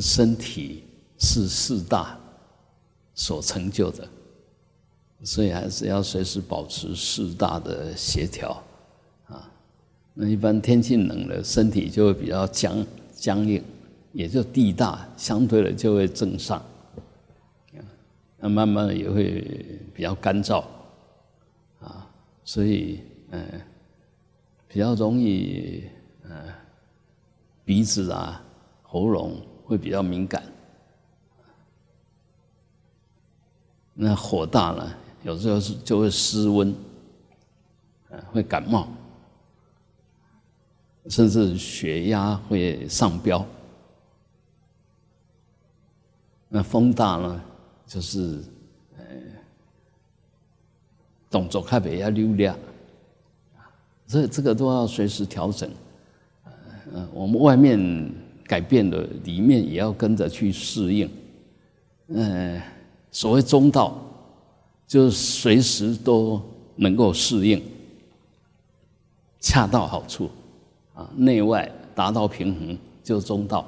身体是四大所成就的，所以还是要随时保持四大的协调啊。那一般天气冷了，身体就会比较僵僵硬，也就地大相对的就会正上，那慢慢的也会比较干燥啊，所以嗯，比较容易嗯鼻子啊喉咙。会比较敏感，那火大了，有时候是就会失温，会感冒，甚至血压会上飙。那风大了，就是呃，动作开比较溜亮，这这个都要随时调整。呃，我们外面。改变了，里面也要跟着去适应。嗯，所谓中道，就是随时都能够适应，恰到好处，啊，内外达到平衡，就是中道。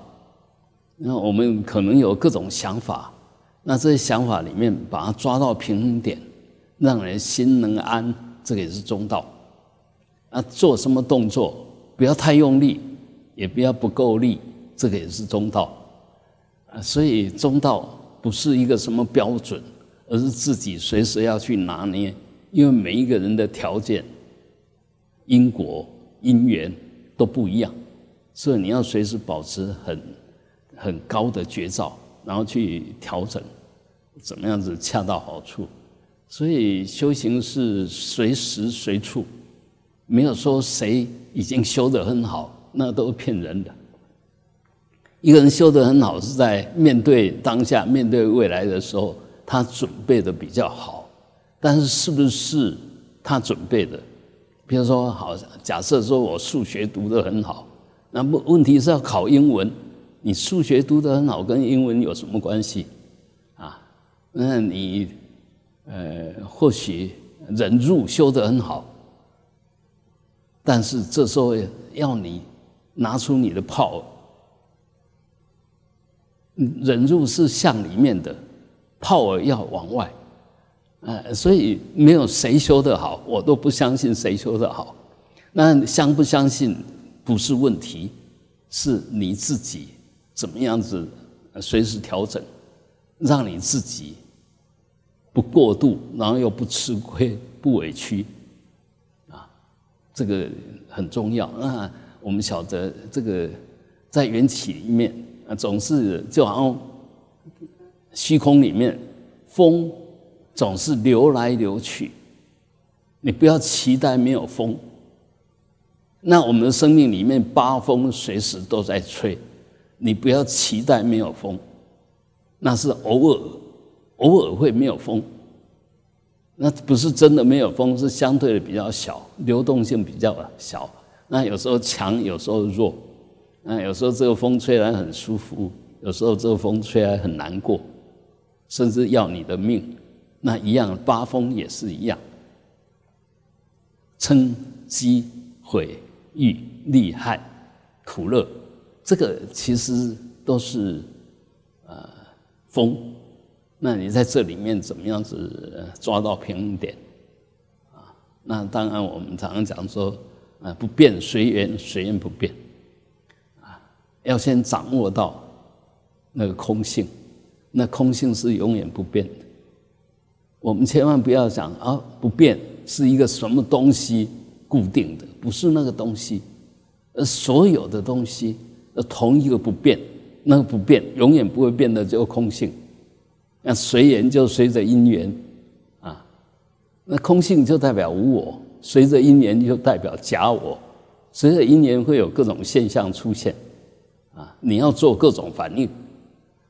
那我们可能有各种想法，那这些想法里面把它抓到平衡点，让人心能安，这个也是中道。那，做什么动作不要太用力，也不要不够力。这个也是中道，啊，所以中道不是一个什么标准，而是自己随时要去拿捏，因为每一个人的条件、因果、因缘都不一样，所以你要随时保持很很高的觉照，然后去调整，怎么样子恰到好处。所以修行是随时随处，没有说谁已经修得很好，那都是骗人的。一个人修得很好，是在面对当下、面对未来的时候，他准备的比较好。但是，是不是他准备的？比如说，好，假设说我数学读得很好，那么问题是要考英文。你数学读得很好，跟英文有什么关系？啊？那你呃，或许忍辱修得很好，但是这时候要你拿出你的炮。忍辱是向里面的，炮儿要往外，呃，所以没有谁修得好，我都不相信谁修得好。那相不相信不是问题，是你自己怎么样子随时调整，让你自己不过度，然后又不吃亏、不委屈，啊，这个很重要。那我们晓得这个在缘起里面。啊，总是就好像虚空里面，风总是流来流去。你不要期待没有风。那我们的生命里面，八风随时都在吹，你不要期待没有风。那是偶尔，偶尔会没有风。那不是真的没有风，是相对的比较小，流动性比较小。那有时候强，有时候弱。那有时候这个风吹来很舒服，有时候这个风吹来很难过，甚至要你的命。那一样，八风也是一样，嗔、饥、毁、欲、利、害、苦、乐，这个其实都是呃风。那你在这里面怎么样子抓到平衡点？啊，那当然我们常常讲说，啊，不变随缘，随缘不变。要先掌握到那个空性，那空性是永远不变的。我们千万不要想啊，不变是一个什么东西固定的，不是那个东西。呃，所有的东西呃同一个不变，那个不变永远不会变的就空性。那随缘就随着因缘啊，那空性就代表无我，随着因缘就代表假我，随着因缘会有各种现象出现。啊，你要做各种反应，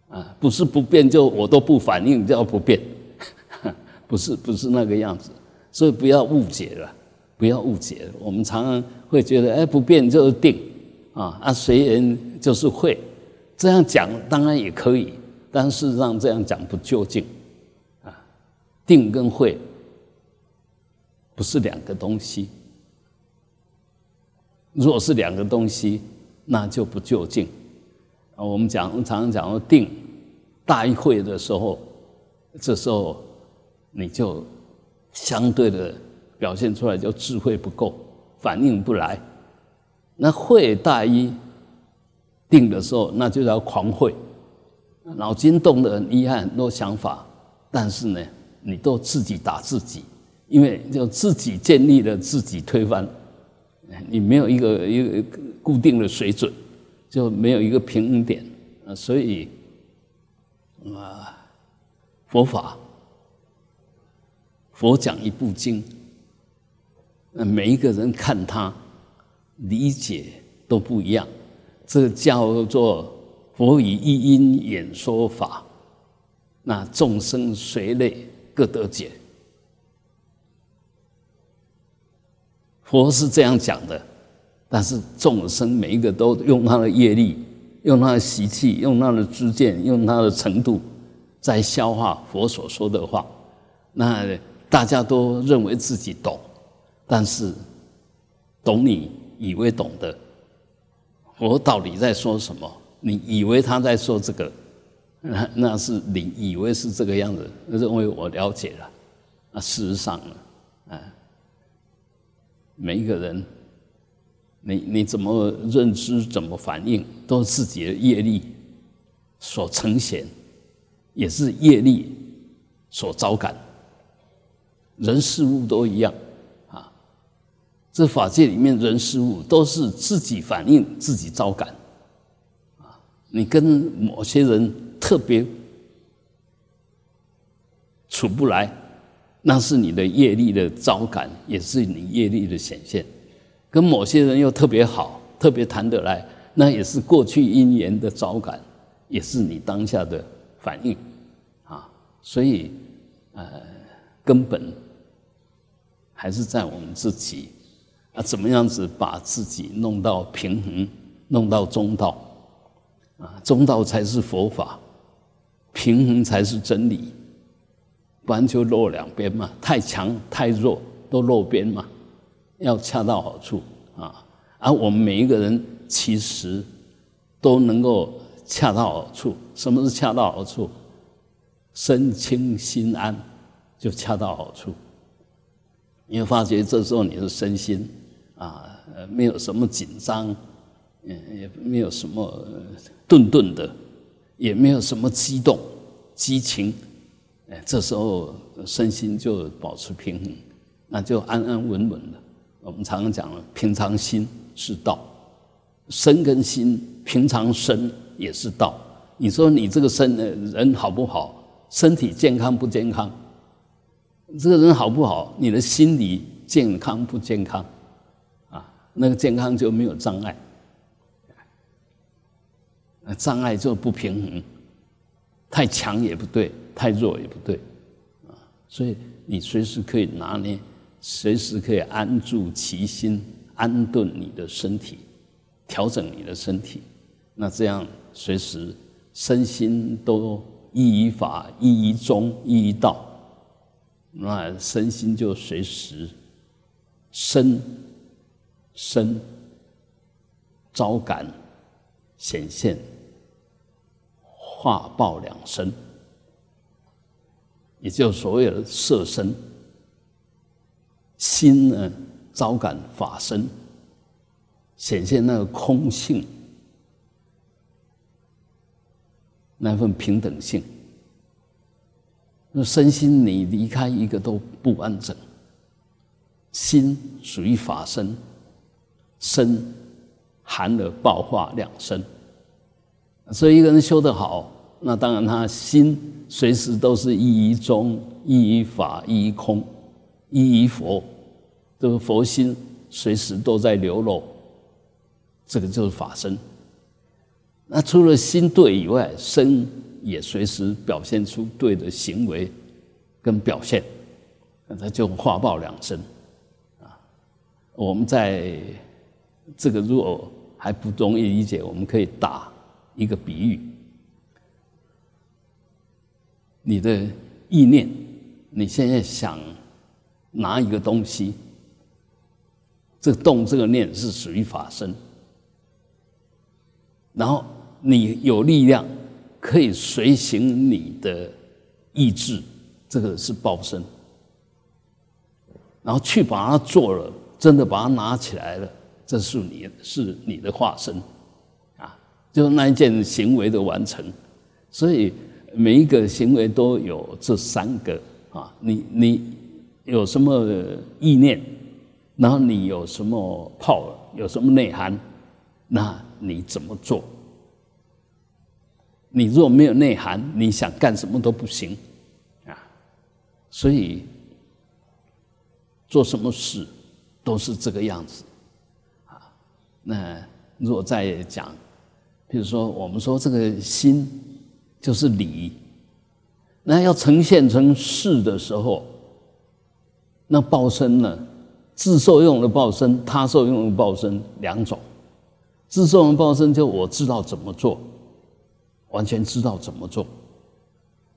啊，不是不变就我都不反应叫不变，不是不是那个样子，所以不要误解了，不要误解了。我们常常会觉得，哎，不变就是定，啊，啊随缘就是会，这样讲当然也可以，但事实上这样讲不究竟，啊，定跟会不是两个东西，如果是两个东西。那就不就近，啊，我们讲，我们常常讲说定大一会的时候，这时候你就相对的表现出来，就智慧不够，反应不来。那会大一定的时候，那就叫狂会，脑筋动的很厉害，很多想法，但是呢，你都自己打自己，因为就自己建立了自己推翻，你没有一个一个固定的水准。就没有一个平衡点啊，所以啊，佛法，佛讲一部经，那每一个人看他理解都不一样，这叫做佛以一因演说法，那众生随类各得解，佛是这样讲的。但是众生每一个都用他的业力，用他的习气，用他的知见，用他的程度，在消化佛所说的话。那大家都认为自己懂，但是懂你以为懂的，佛到底在说什么？你以为他在说这个，那那是你以为是这个样子，认为我了解了。那事实上呢？啊，每一个人。你你怎么认知，怎么反应，都是自己的业力所呈现，也是业力所招感。人事物都一样啊，这法界里面人事物都是自己反应，自己招感啊。你跟某些人特别处不来，那是你的业力的招感，也是你业力的显现。跟某些人又特别好，特别谈得来，那也是过去因缘的招感，也是你当下的反应，啊，所以，呃，根本还是在我们自己，啊，怎么样子把自己弄到平衡，弄到中道，啊，中道才是佛法，平衡才是真理，不然就落两边嘛，太强太弱都落边嘛。要恰到好处啊！而我们每一个人其实都能够恰到好处。什么是恰到好处？身轻心安，就恰到好处。你会发觉这时候你的身心啊，没有什么紧张，嗯，也没有什么顿顿的，也没有什么激动、激情。哎，这时候身心就保持平衡，那就安安稳稳的。我们常常讲了，平常心是道，身跟心平常身也是道。你说你这个身人好不好？身体健康不健康？这个人好不好？你的心理健康不健康？啊，那个健康就没有障碍，那障碍就不平衡，太强也不对，太弱也不对，啊，所以你随时可以拿捏。随时可以安住其心，安顿你的身体，调整你的身体。那这样随时身心都依于法，依于宗，依于道，那身心就随时身身招感显现化报两身，也就所谓的色身。心呢，招感法身，显现那个空性，那份平等性。那身心你离开一个都不完整。心属于法身，身含了报化两身。所以一个人修得好，那当然他心随时都是一于中，一于法，一于空。依于佛，这个佛心随时都在流露，这个就是法身。那除了心对以外，身也随时表现出对的行为跟表现，那它就化报两身。啊，我们在这个如果还不容易理解，我们可以打一个比喻：你的意念，你现在想。拿一个东西，这个动这个念是属于法身，然后你有力量可以随行你的意志，这个是报身。然后去把它做了，真的把它拿起来了，这是你是你的化身，啊，就是那一件行为的完成。所以每一个行为都有这三个啊，你你有什么意念，然后你有什么泡有什么内涵，那你怎么做？你若没有内涵，你想干什么都不行，啊，所以做什么事都是这个样子，啊，那若再讲，比如说我们说这个心就是理，那要呈现成事的时候，那报身呢，自受用的报身，他受用的报身两种，自受用报身就我知道怎么做。完全知道怎么做，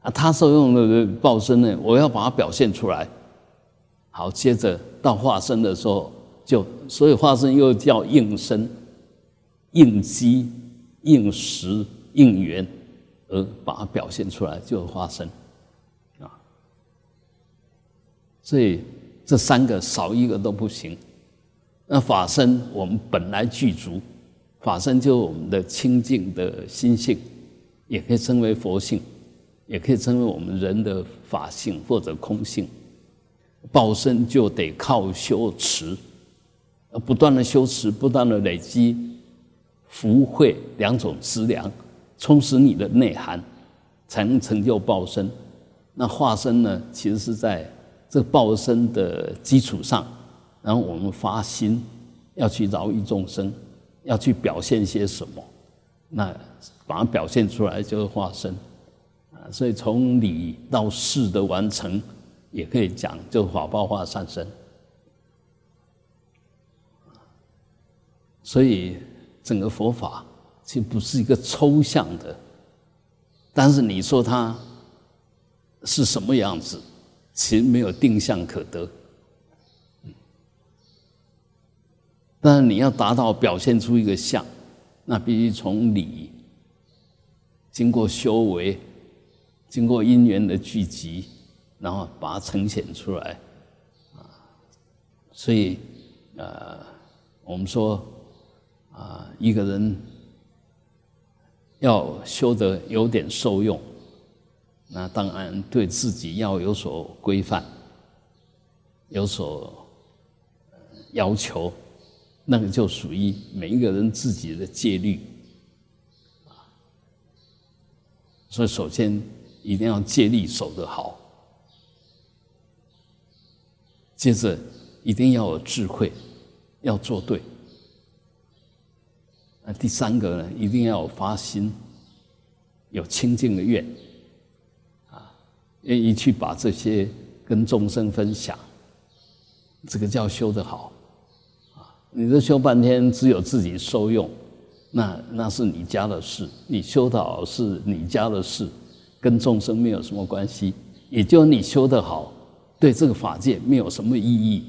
啊，他受用的报身呢，我要把它表现出来。好，接着到化身的时候，就所以化身又叫应身、应机、应时、应缘，而把它表现出来，就化身啊。所以这三个少一个都不行。那法身我们本来具足，法身就是我们的清净的心性。也可以称为佛性，也可以称为我们人的法性或者空性。报身就得靠修持，不断的修持，不断的累积福慧两种资粮，充实你的内涵，才能成就报身。那化身呢，其实是在这报身的基础上，然后我们发心要去饶益众生，要去表现些什么，那。把它表现出来就是化身，啊，所以从理到事的完成，也可以讲就法报化善身。所以整个佛法其实不是一个抽象的，但是你说它是什么样子，其实没有定向可得。但是你要达到表现出一个相，那必须从理。经过修为，经过因缘的聚集，然后把它呈现出来，啊，所以，呃，我们说，啊，一个人要修得有点受用，那当然对自己要有所规范，有所要求，那个就属于每一个人自己的戒律。所以，首先一定要戒律守得好，接着一定要有智慧，要做对。那第三个呢，一定要有发心，有清净的愿，愿意去把这些跟众生分享，这个叫修得好。啊，你这修半天，只有自己受用。那那是你家的事，你修得好是你家的事，跟众生没有什么关系。也就你修得好，对这个法界没有什么意义，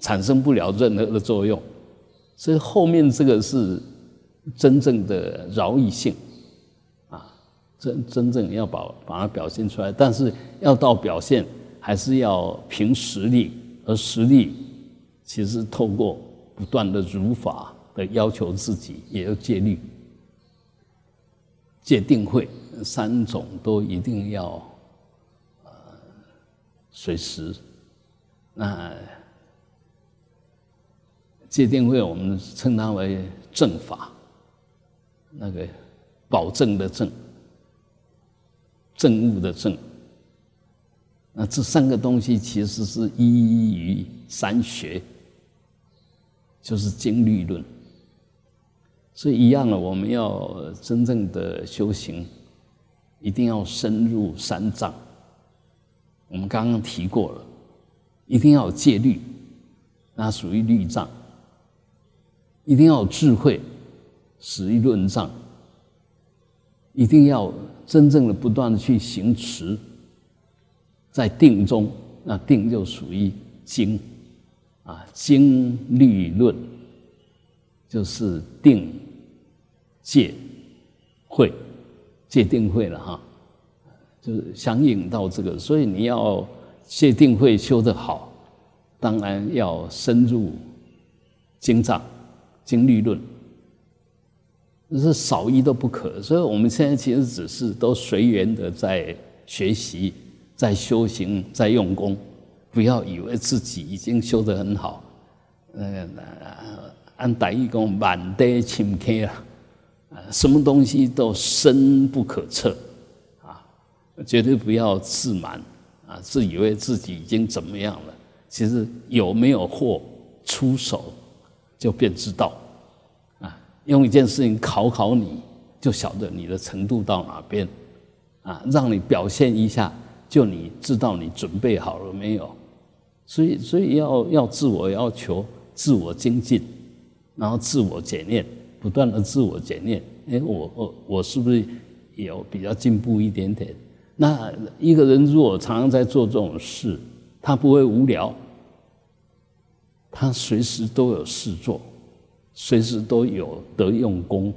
产生不了任何的作用。所以后面这个是真正的饶益性，真真正要把把它表现出来。但是要到表现，还是要凭实力，而实力其实透过不断的如法。的要求自己也要戒律、戒定慧三种都一定要呃随时。那戒定慧我们称它为正法，那个保证的正、正悟的正。那这三个东西其实是依于三学，就是经律论。所以一样的，我们要真正的修行，一定要深入三藏。我们刚刚提过了，一定要戒律，那属于律藏；一定要智慧，始于论藏；一定要真正的不断的去行持，在定中，那定就属于经啊，经律论就是定。戒会，戒定慧了哈，就是相应到这个，所以你要戒定慧修得好，当然要深入经藏、经律论，是少一都不可。所以我们现在其实只是都随缘的在学习、在修行、在用功，不要以为自己已经修得很好。呃，按大义讲，满地深坑啊，什么东西都深不可测啊，绝对不要自满啊，自以为自己已经怎么样了。其实有没有货出手，就便知道。用一件事情考考你，就晓得你的程度到哪边啊，让你表现一下，就你知道你准备好了没有。所以，所以要要自我要求。自我精进，然后自我检验，不断的自我检验。哎，我我我是不是有比较进步一点点？那一个人如果常常在做这种事，他不会无聊，他随时都有事做，随时都有得用功。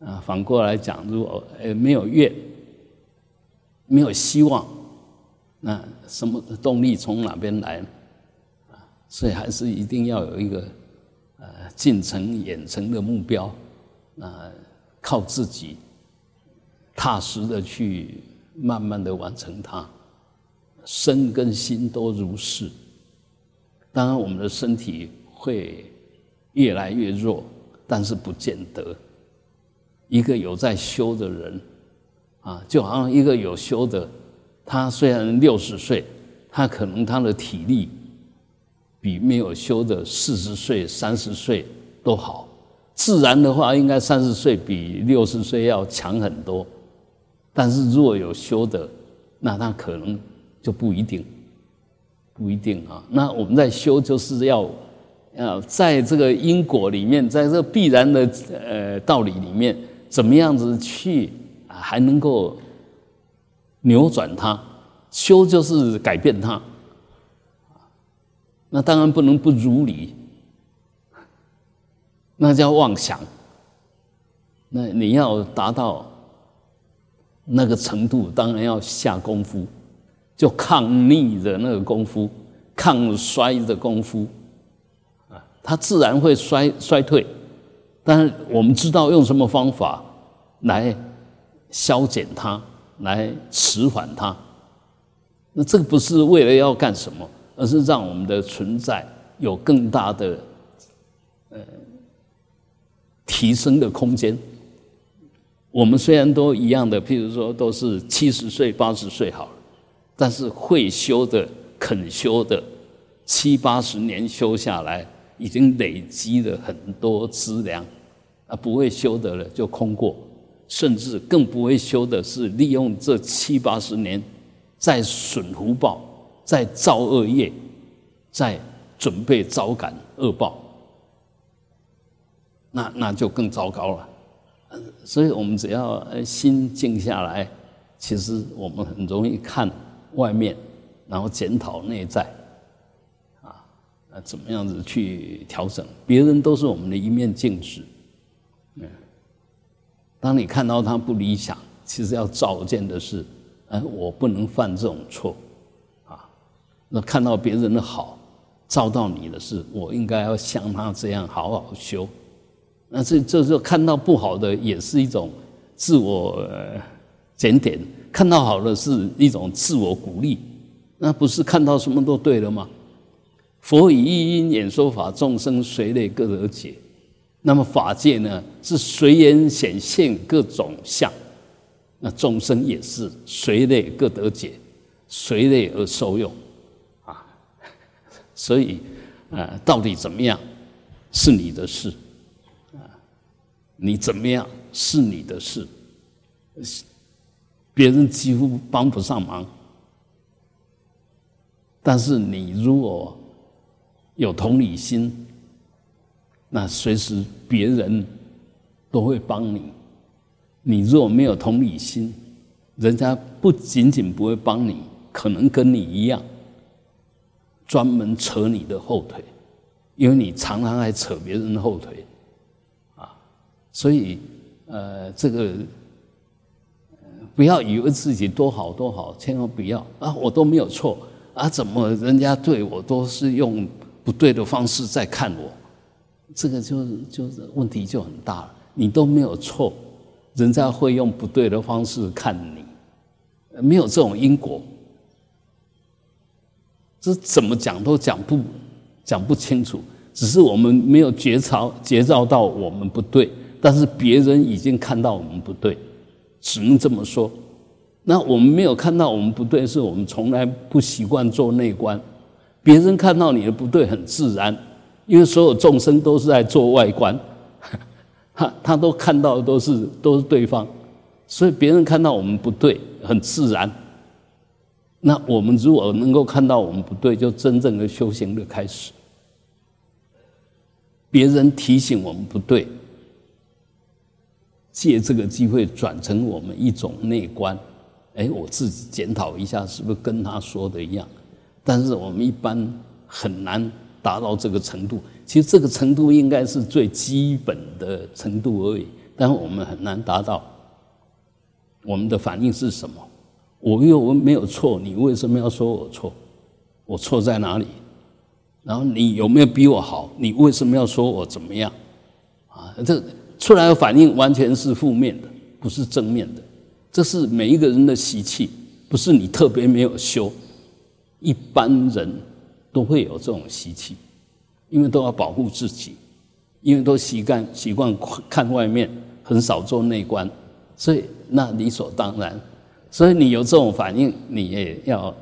啊，反过来讲，如果呃没有愿，没有希望，那什么动力从哪边来？所以还是一定要有一个呃近程远程的目标，啊，靠自己踏实的去慢慢的完成它，身跟心都如是。当然，我们的身体会越来越弱，但是不见得。一个有在修的人，啊，就好像一个有修的，他虽然六十岁，他可能他的体力。比没有修的四十岁、三十岁都好。自然的话，应该三十岁比六十岁要强很多。但是若有修的，那他可能就不一定，不一定啊。那我们在修，就是要要在这个因果里面，在这必然的呃道理里面，怎么样子去啊还能够扭转它？修就是改变它。那当然不能不如理，那叫妄想。那你要达到那个程度，当然要下功夫，就抗逆的那个功夫，抗衰的功夫，它自然会衰衰退。但是我们知道用什么方法来消减它，来迟缓它。那这个不是为了要干什么？而是让我们的存在有更大的呃提升的空间。我们虽然都一样的，譬如说都是七十岁、八十岁好了，但是会修的、肯修的，七八十年修下来，已经累积了很多资粮。啊，不会修的了就空过，甚至更不会修的是利用这七八十年在损福报。在造恶业，在准备招感恶报，那那就更糟糕了。所以我们只要心静下来，其实我们很容易看外面，然后检讨内在，怎么样子去调整？别人都是我们的一面镜子，嗯，当你看到他不理想，其实要照见的是，哎，我不能犯这种错。啊那看到别人的好，照到你的是，我应该要像他这样好好修。那这这时候看到不好的，也是一种自我检点；看到好的，是一种自我鼓励。那不是看到什么都对了吗？佛以一因演说法，众生随类各得解。那么法界呢，是随缘显现各种相。那众生也是随类各得解，随类而受用啊。所以，啊，到底怎么样是你的事，啊，你怎么样是你的事，别人几乎帮不上忙。但是你如果有同理心，那随时别人都会帮你。你如果没有同理心，人家不仅仅不会帮你，可能跟你一样。专门扯你的后腿，因为你常常爱扯别人的后腿，啊，所以呃，这个不要以为自己多好多好，千万不要啊！我都没有错啊，怎么人家对我都是用不对的方式在看我？这个就就是问题就很大了。你都没有错，人家会用不对的方式看你，没有这种因果，这怎么讲都讲不讲不清楚。只是我们没有觉察觉照到我们不对，但是别人已经看到我们不对，只能这么说。那我们没有看到我们不对，是我们从来不习惯做内观。别人看到你的不对很自然，因为所有众生都是在做外观，他 他都看到的都是都是对方，所以别人看到我们不对很自然。那我们如果能够看到我们不对，就真正的修行的开始。别人提醒我们不对，借这个机会转成我们一种内观。哎，我自己检讨一下，是不是跟他说的一样？但是我们一般很难达到这个程度。其实这个程度应该是最基本的程度而已，但我们很难达到。我们的反应是什么？我又没有错，你为什么要说我错？我错在哪里？然后你有没有比我好？你为什么要说我怎么样？啊，这出来的反应完全是负面的，不是正面的。这是每一个人的习气，不是你特别没有修，一般人都会有这种习气，因为都要保护自己，因为都习惯习惯看外面，很少做内观，所以那理所当然。所以你有这种反应，你也要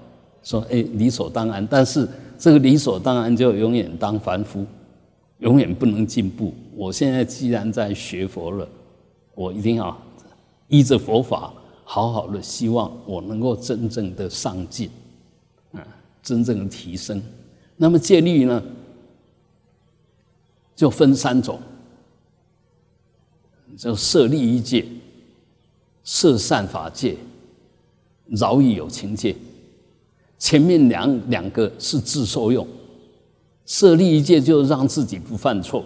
说哎，理所当然。但是。这个理所当然就永远当凡夫，永远不能进步。我现在既然在学佛了，我一定要依着佛法，好好的，希望我能够真正的上进，啊，真正的提升。那么戒律呢，就分三种，就设立一戒、设善法戒、饶益有情戒。前面两两个是自受用，设立一戒就让自己不犯错；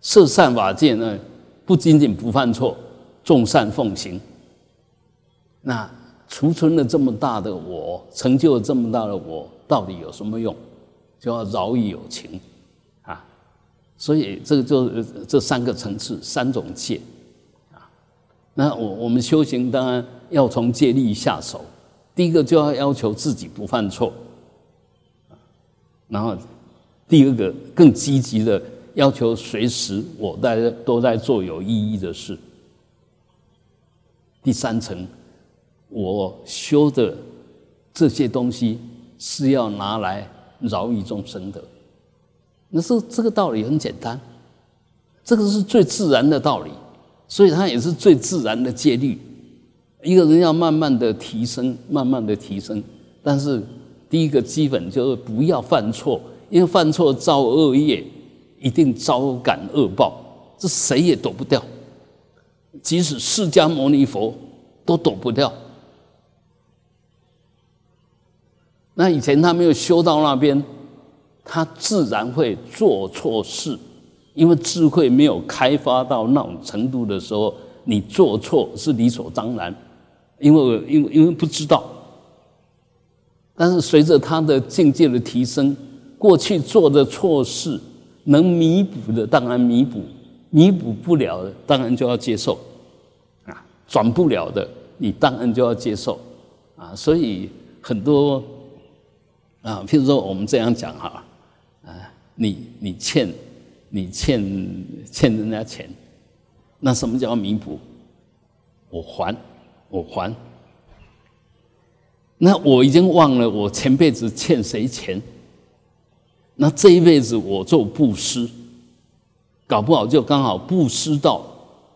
设善法戒呢，不仅仅不犯错，众善奉行。那储存了这么大的我，成就了这么大的我，到底有什么用？就要饶以有情啊！所以这个就这三个层次，三种戒啊。那我我们修行当然要从戒律下手。第一个就要要求自己不犯错，然后第二个更积极的要求随时我在都在做有意义的事。第三层，我修的这些东西是要拿来饶益众生的，那是这个道理很简单，这个是最自然的道理，所以它也是最自然的戒律。一个人要慢慢的提升，慢慢的提升，但是第一个基本就是不要犯错，因为犯错造恶业，一定招感恶报，这谁也躲不掉，即使释迦牟尼佛都躲不掉。那以前他没有修到那边，他自然会做错事，因为智慧没有开发到那种程度的时候，你做错是理所当然。因为，因为，因为不知道。但是随着他的境界的提升，过去做的错事能弥补的，当然弥补；弥补不了的，当然就要接受。啊，转不了的，你当然就要接受。啊，所以很多啊，譬如说我们这样讲哈，啊，你你欠你欠欠人家钱，那什么叫弥补？我还。我还，那我已经忘了我前辈子欠谁钱。那这一辈子我做布施，搞不好就刚好布施到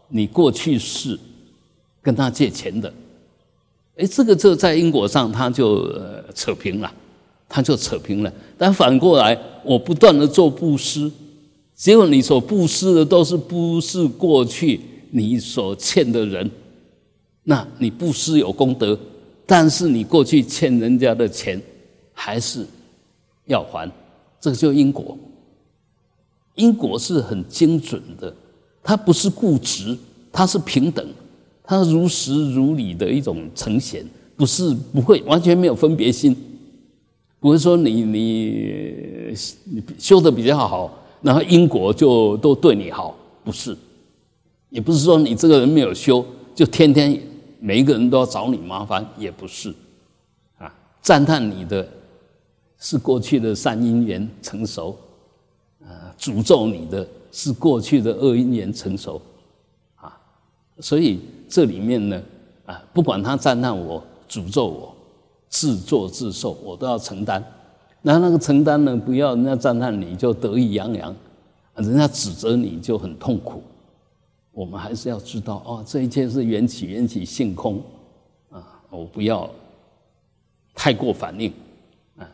你过去世跟他借钱的。哎，这个这在因果上他就扯平了，他就扯平了。但反过来，我不断的做布施，结果你所布施的都是布施过去你所欠的人。那你布施有功德，但是你过去欠人家的钱，还是要还，这个叫因果。因果是很精准的，它不是固执，它是平等，它如实如理的一种呈现，不是不会完全没有分别心，不是说你你你修的比较好，然后因果就都对你好，不是，也不是说你这个人没有修，就天天每一个人都要找你麻烦，也不是，啊，赞叹你的是过去的善因缘成熟，啊，诅咒你的是过去的恶因缘成熟，啊，所以。这里面呢，啊，不管他赞叹我、诅咒我、自作自受，我都要承担。那那个承担呢，不要人家赞叹你就得意洋洋，人家指责你就很痛苦。我们还是要知道，哦，这一切是缘起，缘起性空，啊，我不要太过反应，啊，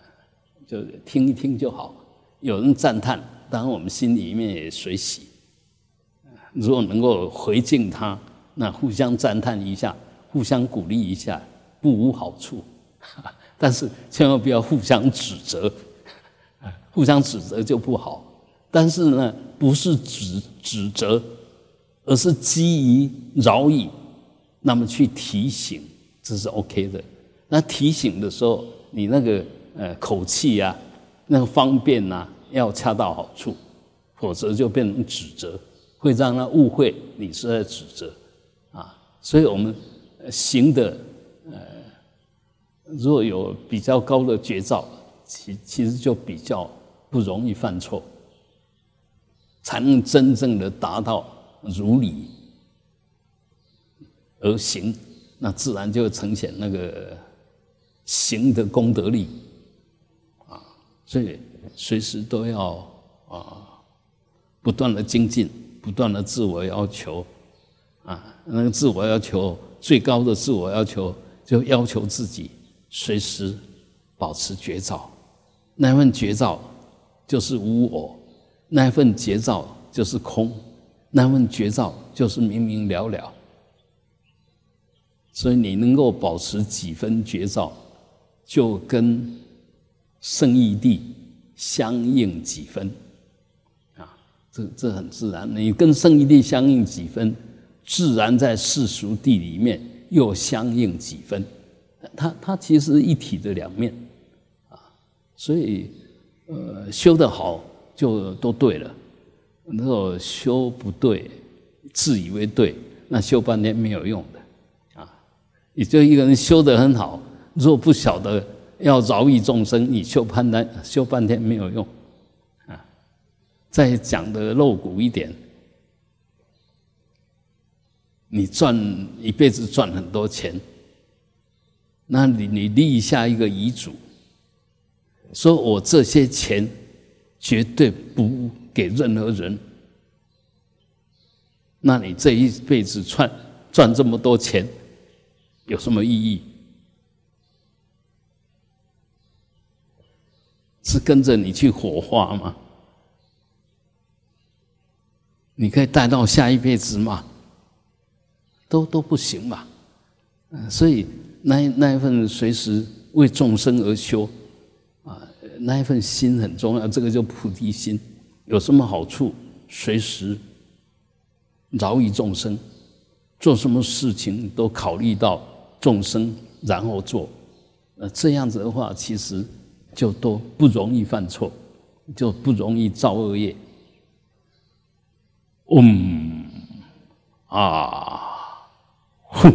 就听一听就好。有人赞叹，当然我们心里面也随喜。如果能够回敬他。那互相赞叹一下，互相鼓励一下，不无好处。但是千万不要互相指责，互相指责就不好。但是呢，不是指指责，而是基于饶益，那么去提醒，这是 OK 的。那提醒的时候，你那个呃口气呀，那个方便呐，要恰到好处，否则就变成指责，会让他误会你是在指责。啊所以，我们行的，若有比较高的绝招，其其实就比较不容易犯错，才能真正的达到如理而行，那自然就呈现那个行的功德力，啊，所以随时都要啊，不断的精进，不断的自我要求。啊，那个自我要求最高的自我要求，就要求自己随时保持觉照，那份觉照就是无我，那份觉照就是空，那份觉照就是明明了了。所以你能够保持几分觉照，就跟圣义地相应几分，啊，这这很自然，你跟圣义地相应几分。自然在世俗地里面又相应几分，它它其实一体的两面，啊，所以呃修得好就都对了，如果修不对，自以为对，那修半天没有用的，啊，也就一个人修得很好，若不晓得要饶益众生，你修半天修半天没有用，啊，再讲的露骨一点。你赚一辈子赚很多钱，那你你立下一个遗嘱，说我这些钱绝对不给任何人，那你这一辈子赚赚这么多钱有什么意义？是跟着你去火化吗？你可以带到下一辈子吗？都都不行嘛，嗯，所以那那一份随时为众生而修，啊，那一份心很重要，这个叫菩提心。有什么好处？随时饶益众生，做什么事情都考虑到众生，然后做。那，这样子的话，其实就都不容易犯错，就不容易造恶业。嗯，啊。哼